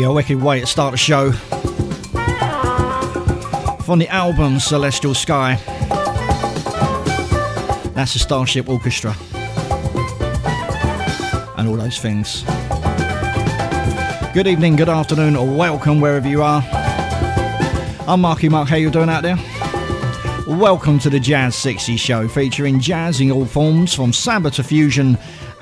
Yeah, uh, wicked way to start the show. From the album Celestial Sky. That's the Starship Orchestra. And all those things. Good evening, good afternoon, or welcome wherever you are. I'm Marky Mark, how you doing out there? Welcome to the Jazz 60 show featuring jazz in all forms from samba to fusion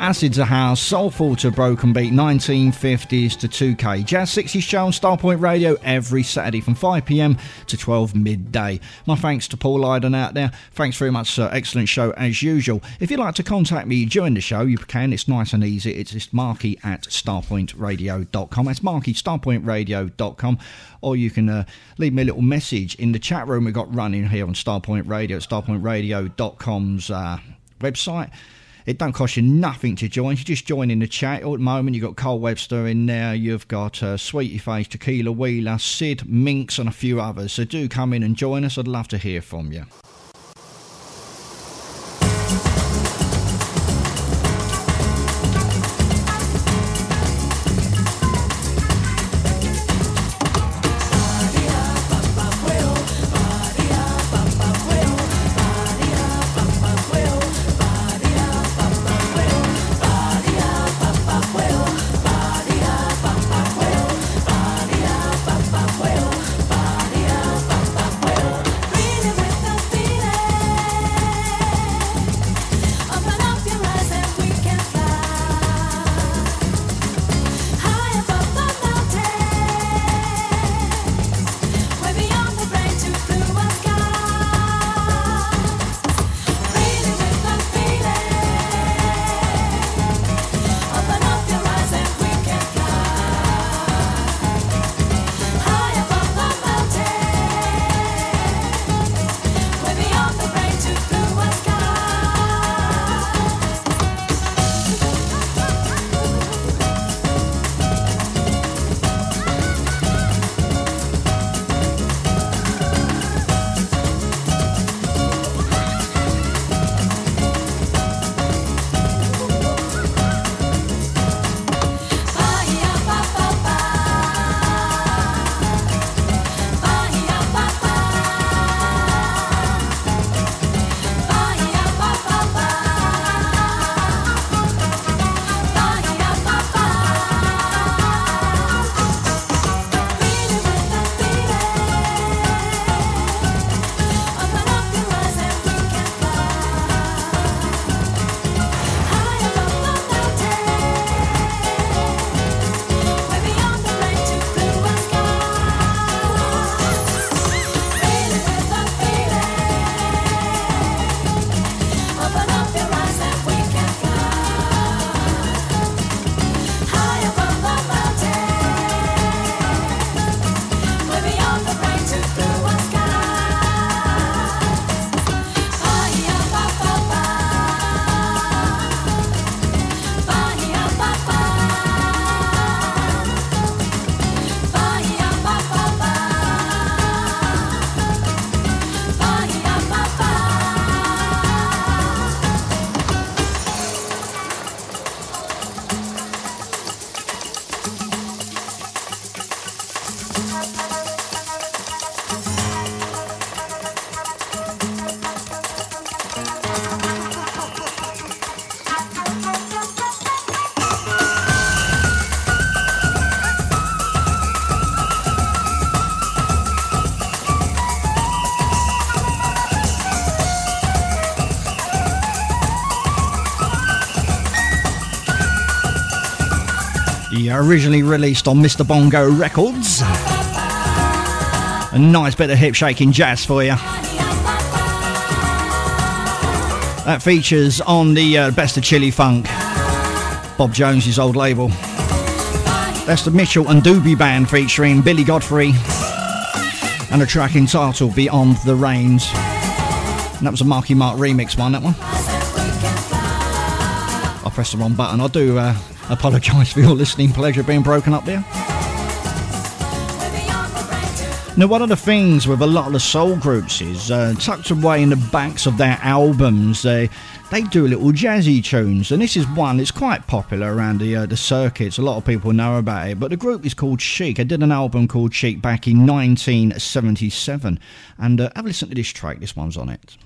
acid to house, soulful to broken beat, 1950s to 2K. Jazz 60s show on Starpoint Radio every Saturday from 5pm to 12 midday. My thanks to Paul Lydon out there. Thanks very much, sir. Excellent show as usual. If you'd like to contact me during the show, you can. It's nice and easy. It's just marky at starpointradio.com. That's marky starpointradio.com. Or you can uh, leave me a little message in the chat room we've got running here on Starpoint Radio at starpointradio.com's uh, website. It don't cost you nothing to join. You just join in the chat. At the moment, you've got Cole Webster in there. You've got uh, Sweetie Face, Tequila Wheeler, Sid, Minx, and a few others. So do come in and join us. I'd love to hear from you. Originally released on Mr. Bongo Records. A nice bit of hip shaking jazz for you. That features on the uh, Best of Chili Funk, Bob Jones's old label. That's the Mitchell and Doobie Band featuring Billy Godfrey and a track entitled Beyond the Rains. And that was a Marky Mark remix one, that one. I pressed the wrong button. I do uh, apologise for your listening pleasure being broken up there. Now, one of the things with a lot of the soul groups is uh, tucked away in the backs of their albums, they they do little jazzy tunes, and this is one that's quite popular around the uh, the circuits. A lot of people know about it, but the group is called Chic. I did an album called Chic back in 1977, and uh, have a listen to this track. This one's on it.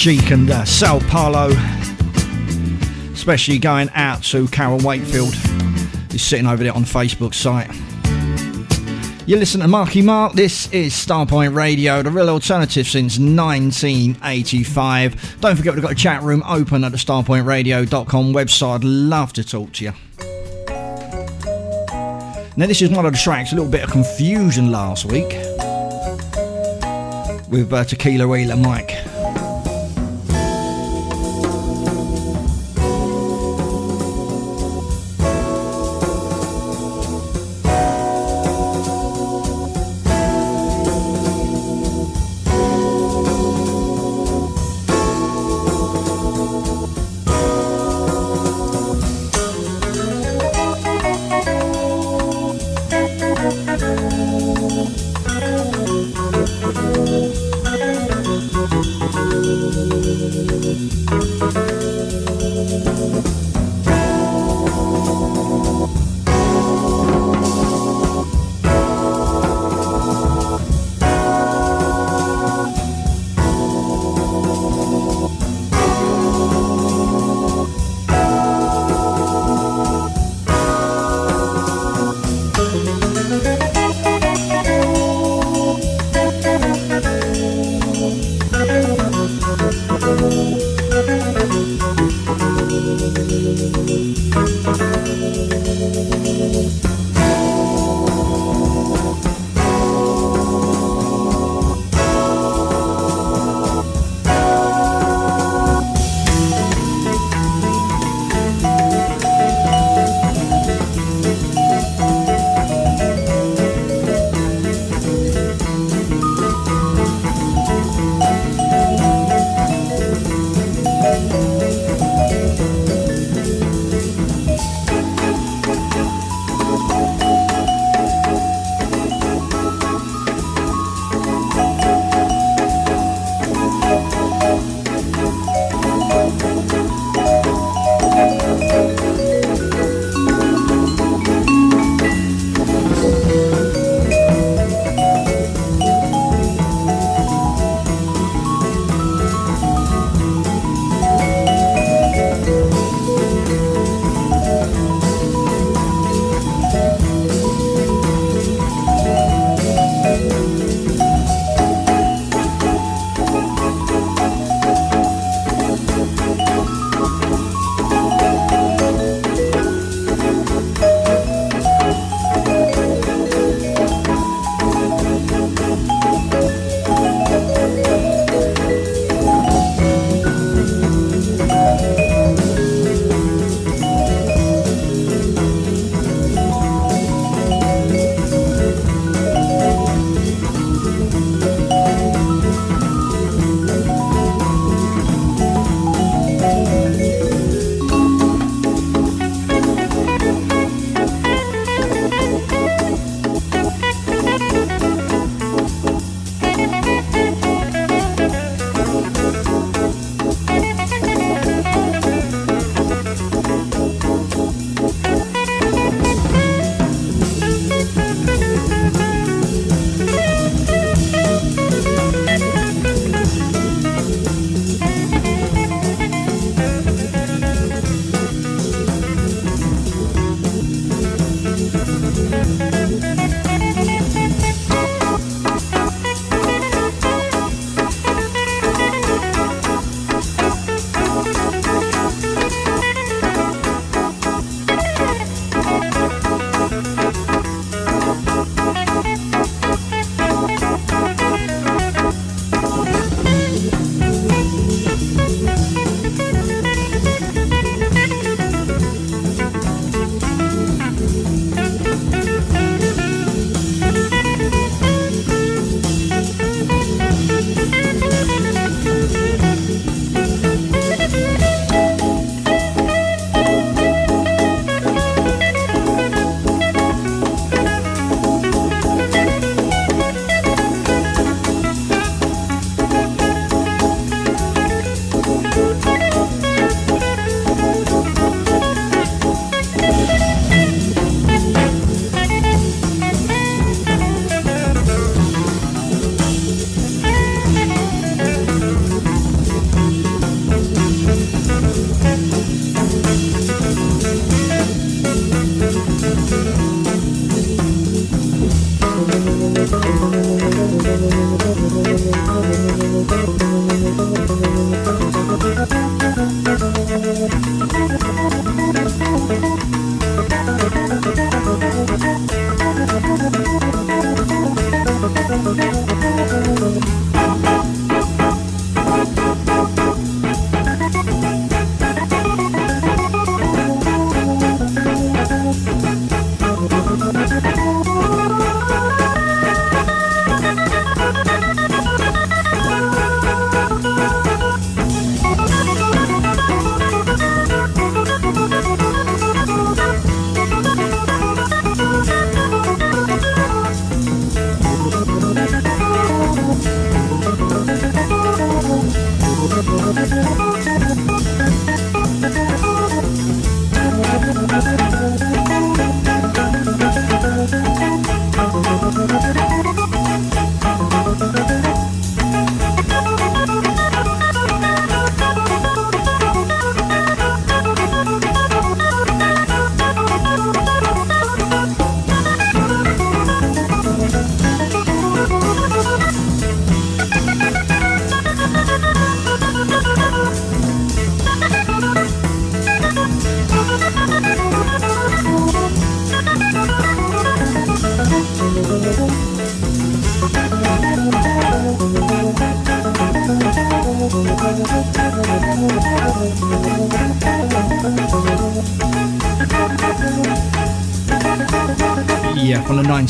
Chic and uh, Sao Paulo. Especially going out to Carol Wakefield, who's sitting over there on the Facebook site. You listen to Marky Mark. This is Starpoint Radio, the real alternative since 1985. Don't forget we've got a chat room open at the starpointradio.com website. I'd love to talk to you. Now, this is one of the tracks, a little bit of confusion last week with uh, Tequila Wheeler Mike.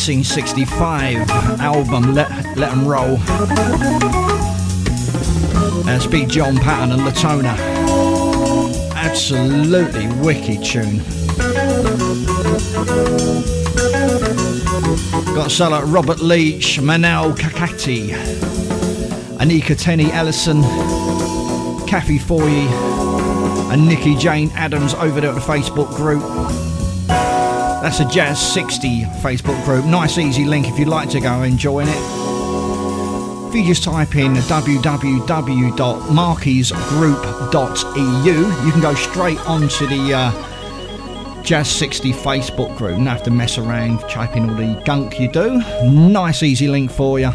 1965 album Let, Let 'em Roll. That's Big John Patton and Latona. Absolutely wicked tune. Got a Robert Leach, Manal Kakati, Anika Tenny Ellison, Kathy Foy, and Nikki Jane Adams over there at the Facebook group. That's a Jazz 60 Facebook group. Nice, easy link if you'd like to go and join it. If you just type in www.markiesgroup.eu, you can go straight onto the uh, Jazz 60 Facebook group. You don't have to mess around, type in all the gunk you do. Nice, easy link for you.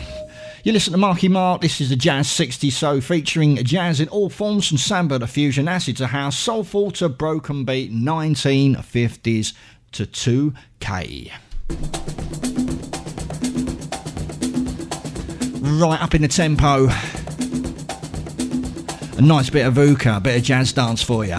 You listen to Marky Mark, this is the Jazz 60 So, featuring jazz in all forms from samba to fusion, acid to house, soulful to broken beat, 1950s to 2K. Right up in the tempo. A nice bit of VUCA, a bit of jazz dance for you.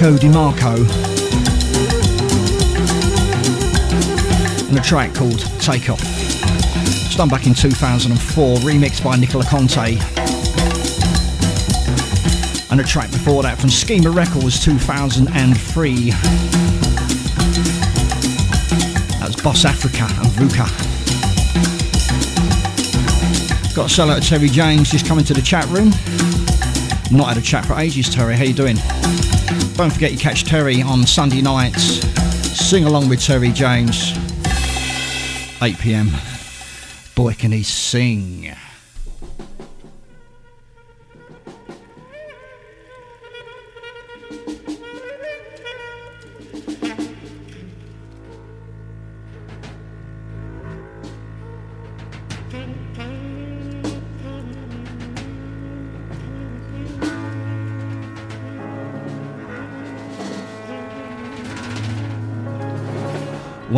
Marco DiMarco and a track called Take Off. It's done back in 2004, remixed by Nicola Conte. And a track before that from Schema Records 2003. That's Boss Africa and Vuka. Got a sell out to Terry James just coming to the chat room. Not had a chat for ages, Terry. How you doing? Don't forget you catch Terry on Sunday nights. Sing along with Terry James. 8 p.m. Boy, can he sing!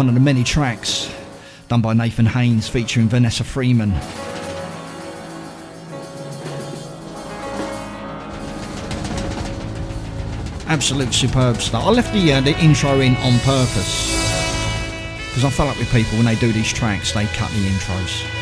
One of the many tracks done by Nathan Haines featuring Vanessa Freeman. Absolute superb stuff. I left the, uh, the intro in on purpose because I fell up with people when they do these tracks, they cut the intros.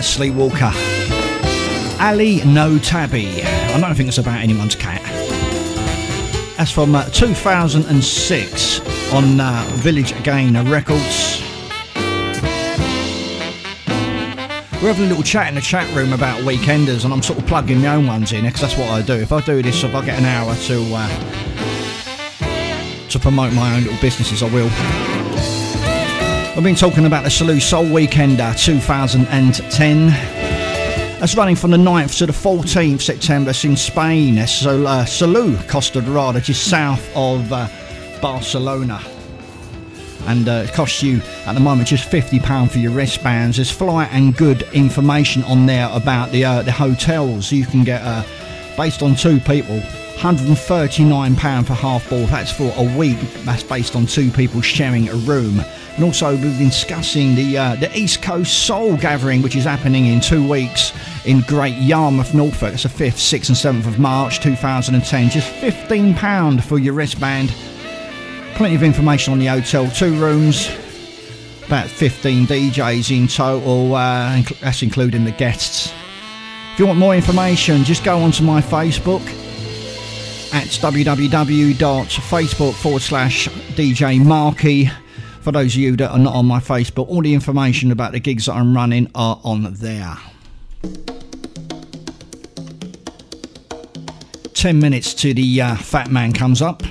About Sleepwalker. Ali No Tabby. I don't think it's about anyone's cat. That's from uh, 2006 on uh, Village Again Records. We're having a little chat in the chat room about weekenders, and I'm sort of plugging my own ones in because that's what I do. If I do this, if I get an hour to uh, to promote my own little businesses, I will. I've been talking about the Salou Soul Weekender 2010. That's running from the 9th to the 14th September. It's in Spain. It's uh, Salou Costa Dorada, just south of uh, Barcelona. And uh, it costs you at the moment just £50 for your wristbands. There's flight and good information on there about the uh, the hotels. You can get, uh, based on two people, £139 for half board. That's for a week. That's based on two people sharing a room. And also, we've been discussing the uh, the East Coast Soul Gathering, which is happening in two weeks in Great Yarmouth, Norfolk. It's the 5th, 6th, and 7th of March 2010. Just £15 for your wristband. Plenty of information on the hotel. Two rooms, about 15 DJs in total. Uh, that's including the guests. If you want more information, just go onto my Facebook at www.facebook forward slash DJ Marky. For those of you that are not on my Facebook, all the information about the gigs that I'm running are on there. 10 minutes to the uh, Fat Man comes up.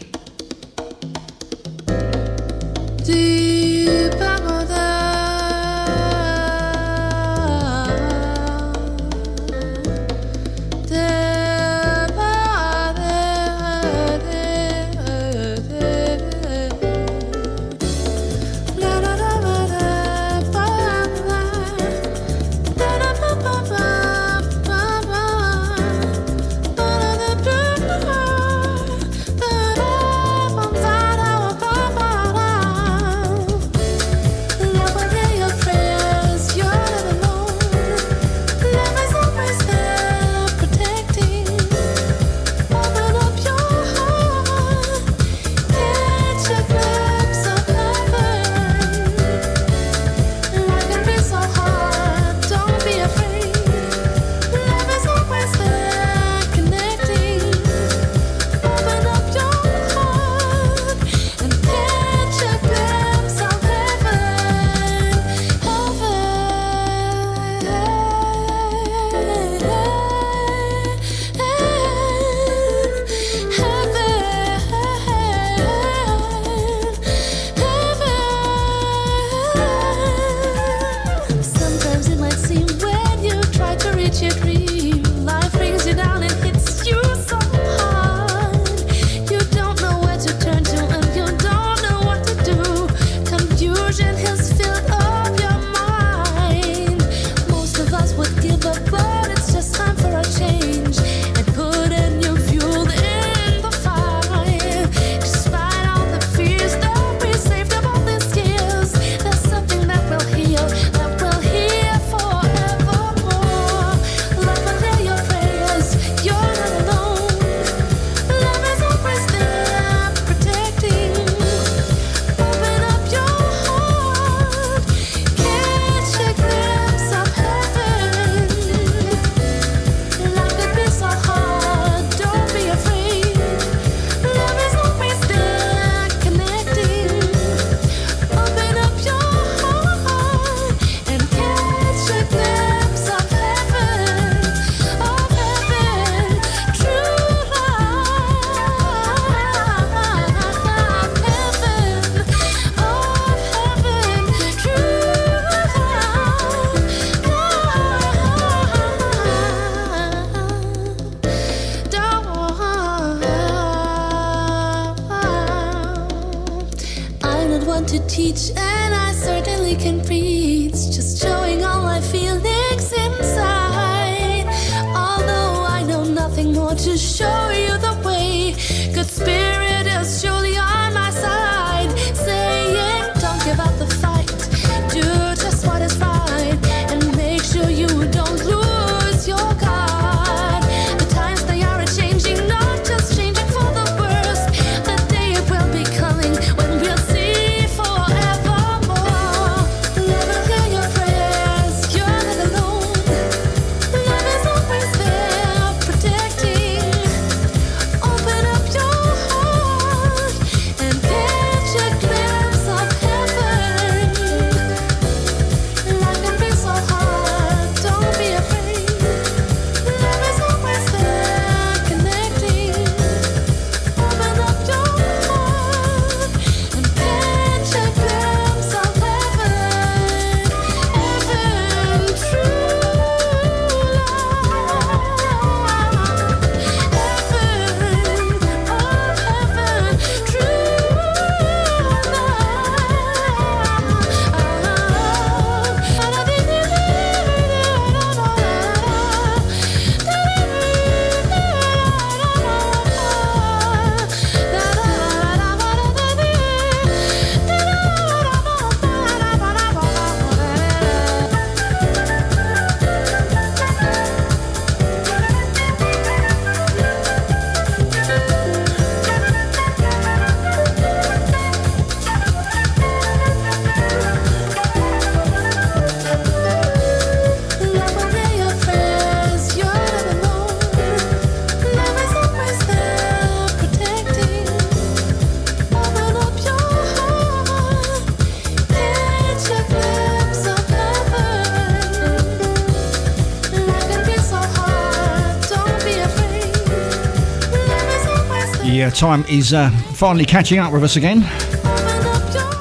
Yeah, time is uh, finally catching up with us again.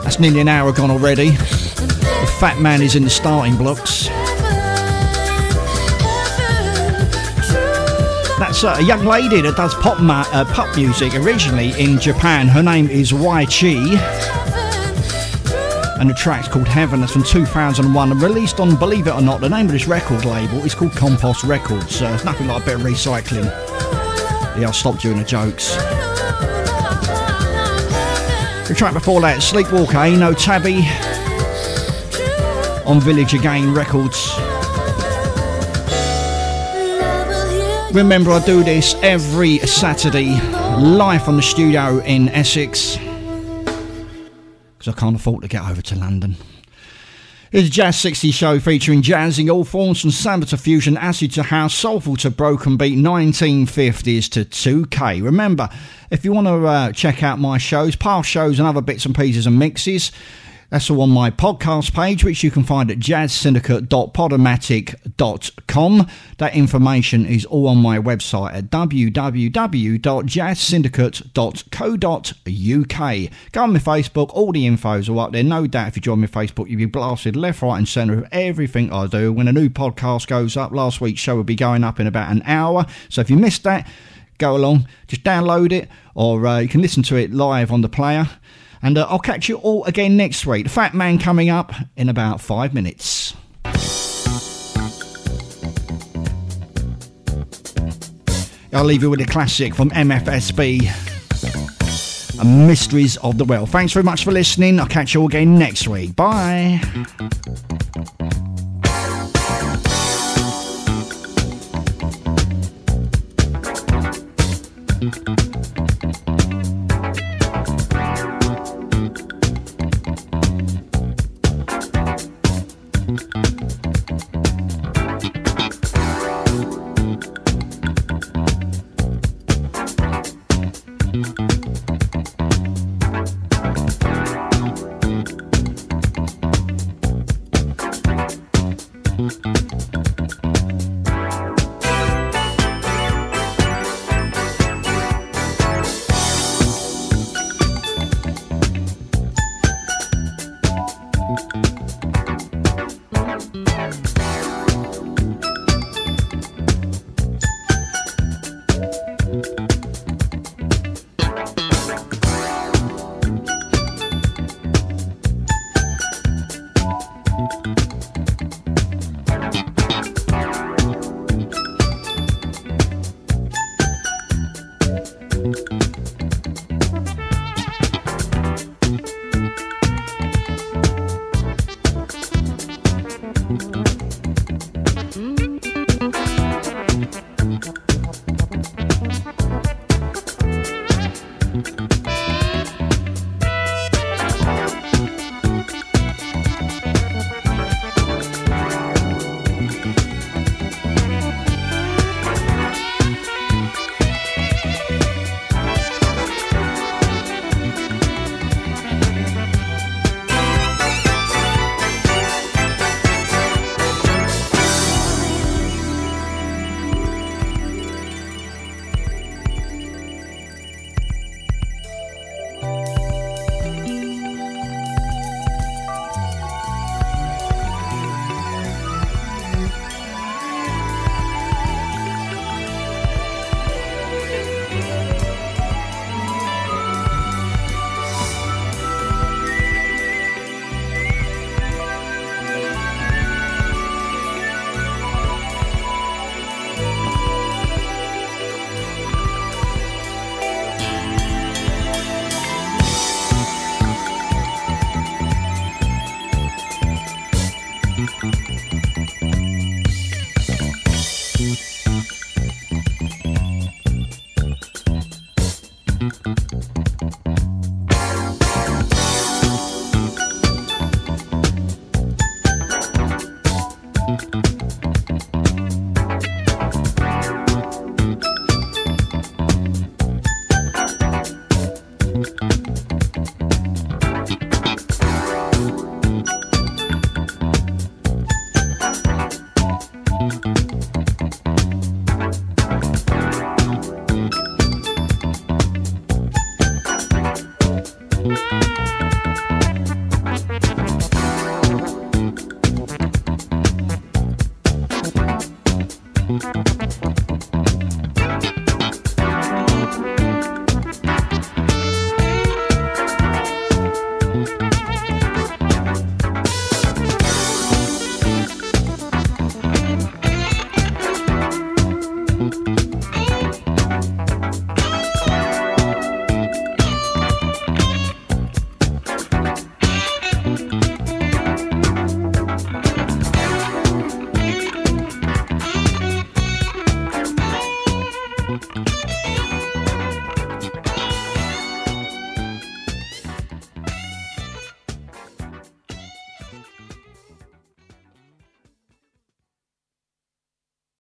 That's nearly an hour gone already. The fat man is in the starting blocks. That's uh, a young lady that does pop, ma- uh, pop music originally in Japan. Her name is Wai Chi. And the track's called Heaven. That's from 2001 and released on, believe it or not, the name of this record label is called Compost Records. Uh, it's nothing like a bit of recycling. Yeah, I'll stop doing the jokes. The track before that, Sleepwalker, eh? Ain't No Tabby on Village Again Records. Remember, I do this every Saturday live from the studio in Essex because I can't afford to get over to London. It's a Jazz 60 show featuring jazzing all forms from samba to fusion, acid to house, soulful to broken beat, 1950s to 2K. Remember, if you want to uh, check out my shows, past shows, and other bits and pieces and mixes, that's all on my podcast page, which you can find at jazzsyndicate.podomatic.com. That information is all on my website at www.jazzsyndicate.co.uk. Go on my Facebook, all the info's are up there. No doubt if you join my Facebook, you'll be blasted left, right, and centre of everything I do. When a new podcast goes up, last week's show will be going up in about an hour. So if you missed that, go along, just download it, or uh, you can listen to it live on the player. And uh, I'll catch you all again next week. The Fat Man coming up in about five minutes. I'll leave you with a classic from MFSB Mysteries of the World. Thanks very much for listening. I'll catch you all again next week. Bye.